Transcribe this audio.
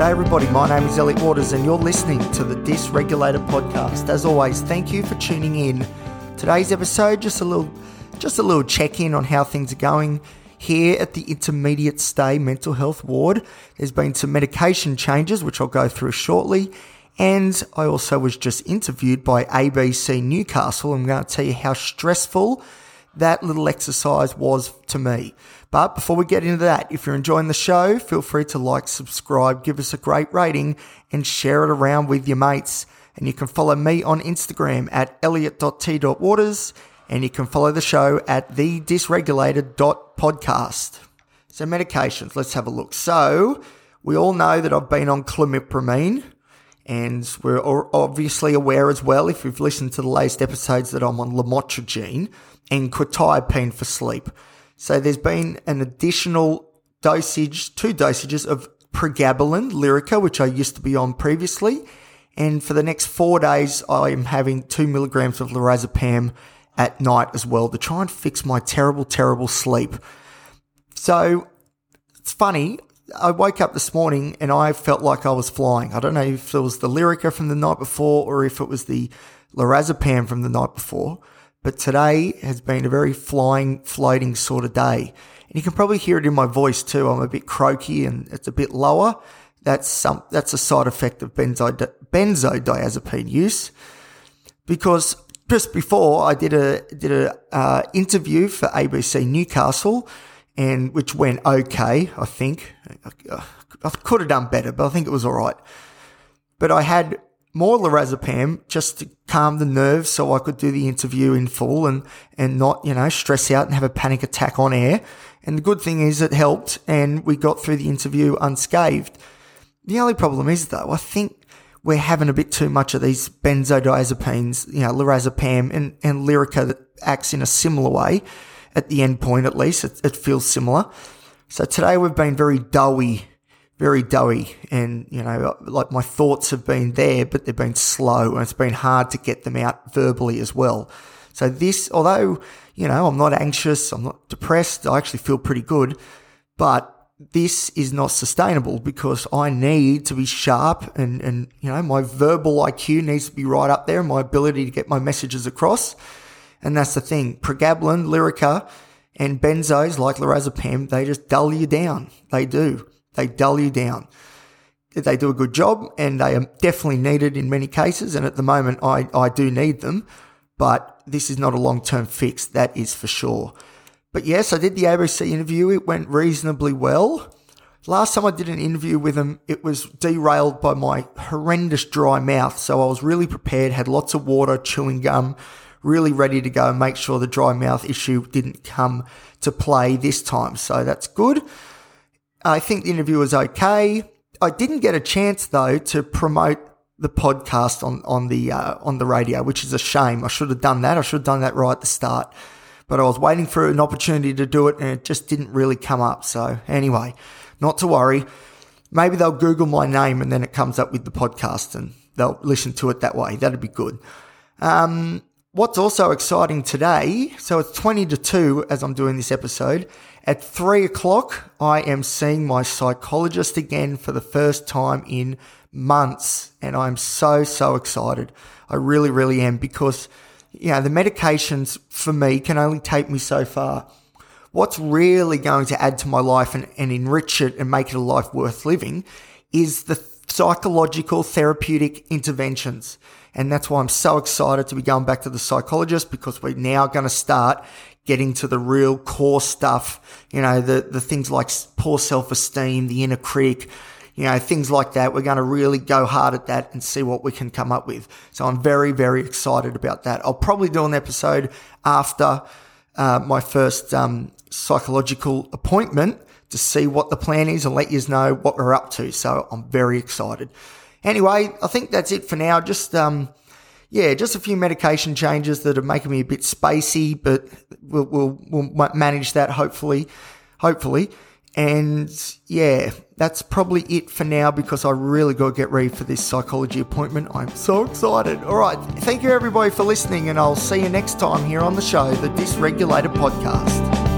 G'day, everybody. My name is Elliot Waters, and you're listening to the Dysregulated Podcast. As always, thank you for tuning in. Today's episode, just a little, just a little check-in on how things are going here at the intermediate stay mental health ward. There's been some medication changes, which I'll go through shortly. And I also was just interviewed by ABC Newcastle. I'm going to tell you how stressful that little exercise was to me. But before we get into that, if you're enjoying the show, feel free to like, subscribe, give us a great rating, and share it around with your mates. And you can follow me on Instagram at elliot.t.waters, and you can follow the show at thedysregulated.podcast. So, medications, let's have a look. So, we all know that I've been on clomipramine, and we're obviously aware as well, if you've listened to the latest episodes, that I'm on lamotrigine and quetiapine for sleep. So there's been an additional dosage, two dosages of pregabalin, Lyrica, which I used to be on previously. And for the next four days, I am having two milligrams of lorazepam at night as well to try and fix my terrible, terrible sleep. So it's funny. I woke up this morning and I felt like I was flying. I don't know if it was the Lyrica from the night before or if it was the lorazepam from the night before. But today has been a very flying, floating sort of day. And you can probably hear it in my voice too. I'm a bit croaky and it's a bit lower. That's some, that's a side effect of benzo, benzodiazepine use. Because just before I did a, did a, uh, interview for ABC Newcastle and which went okay, I think. I could have done better, but I think it was all right. But I had more lorazepam just to calm the nerves so I could do the interview in full and, and not, you know, stress out and have a panic attack on air. And the good thing is it helped and we got through the interview unscathed. The only problem is though, I think we're having a bit too much of these benzodiazepines, you know, lorazepam and, and Lyrica that acts in a similar way at the end point, at least. It, it feels similar. So today we've been very doughy very doughy and, you know, like my thoughts have been there, but they've been slow and it's been hard to get them out verbally as well. So this, although, you know, I'm not anxious, I'm not depressed, I actually feel pretty good, but this is not sustainable because I need to be sharp and, and, you know, my verbal IQ needs to be right up there and my ability to get my messages across. And that's the thing. Pregabalin, Lyrica, and benzos like lorazepam, they just dull you down. They do. They dull you down. They do a good job and they are definitely needed in many cases. And at the moment, I, I do need them, but this is not a long term fix. That is for sure. But yes, I did the ABC interview. It went reasonably well. Last time I did an interview with him, it was derailed by my horrendous dry mouth. So I was really prepared, had lots of water, chewing gum, really ready to go and make sure the dry mouth issue didn't come to play this time. So that's good. I think the interview was okay. I didn't get a chance though to promote the podcast on on the uh, on the radio, which is a shame. I should have done that. I should have done that right at the start. But I was waiting for an opportunity to do it, and it just didn't really come up. So anyway, not to worry. Maybe they'll Google my name, and then it comes up with the podcast, and they'll listen to it that way. That'd be good. Um, what's also exciting today? So it's twenty to two as I'm doing this episode at three o'clock, I am seeing my psychologist again for the first time in months. And I'm so, so excited. I really, really am because, you know, the medications for me can only take me so far. What's really going to add to my life and, and enrich it and make it a life worth living is the psychological therapeutic interventions. And that's why I'm so excited to be going back to the psychologist because we're now going to start getting to the real core stuff, you know, the, the things like poor self-esteem, the inner critic, you know, things like that. We're going to really go hard at that and see what we can come up with. So I'm very, very excited about that. I'll probably do an episode after uh, my first um, psychological appointment to see what the plan is and let you know what we're up to. So I'm very excited. Anyway, I think that's it for now. Just, um, yeah, just a few medication changes that are making me a bit spacey, but we'll, we'll, we'll manage that hopefully, hopefully. And yeah, that's probably it for now because I really got to get ready for this psychology appointment. I'm so excited. All right. Thank you everybody for listening and I'll see you next time here on the show, the Dysregulated Podcast.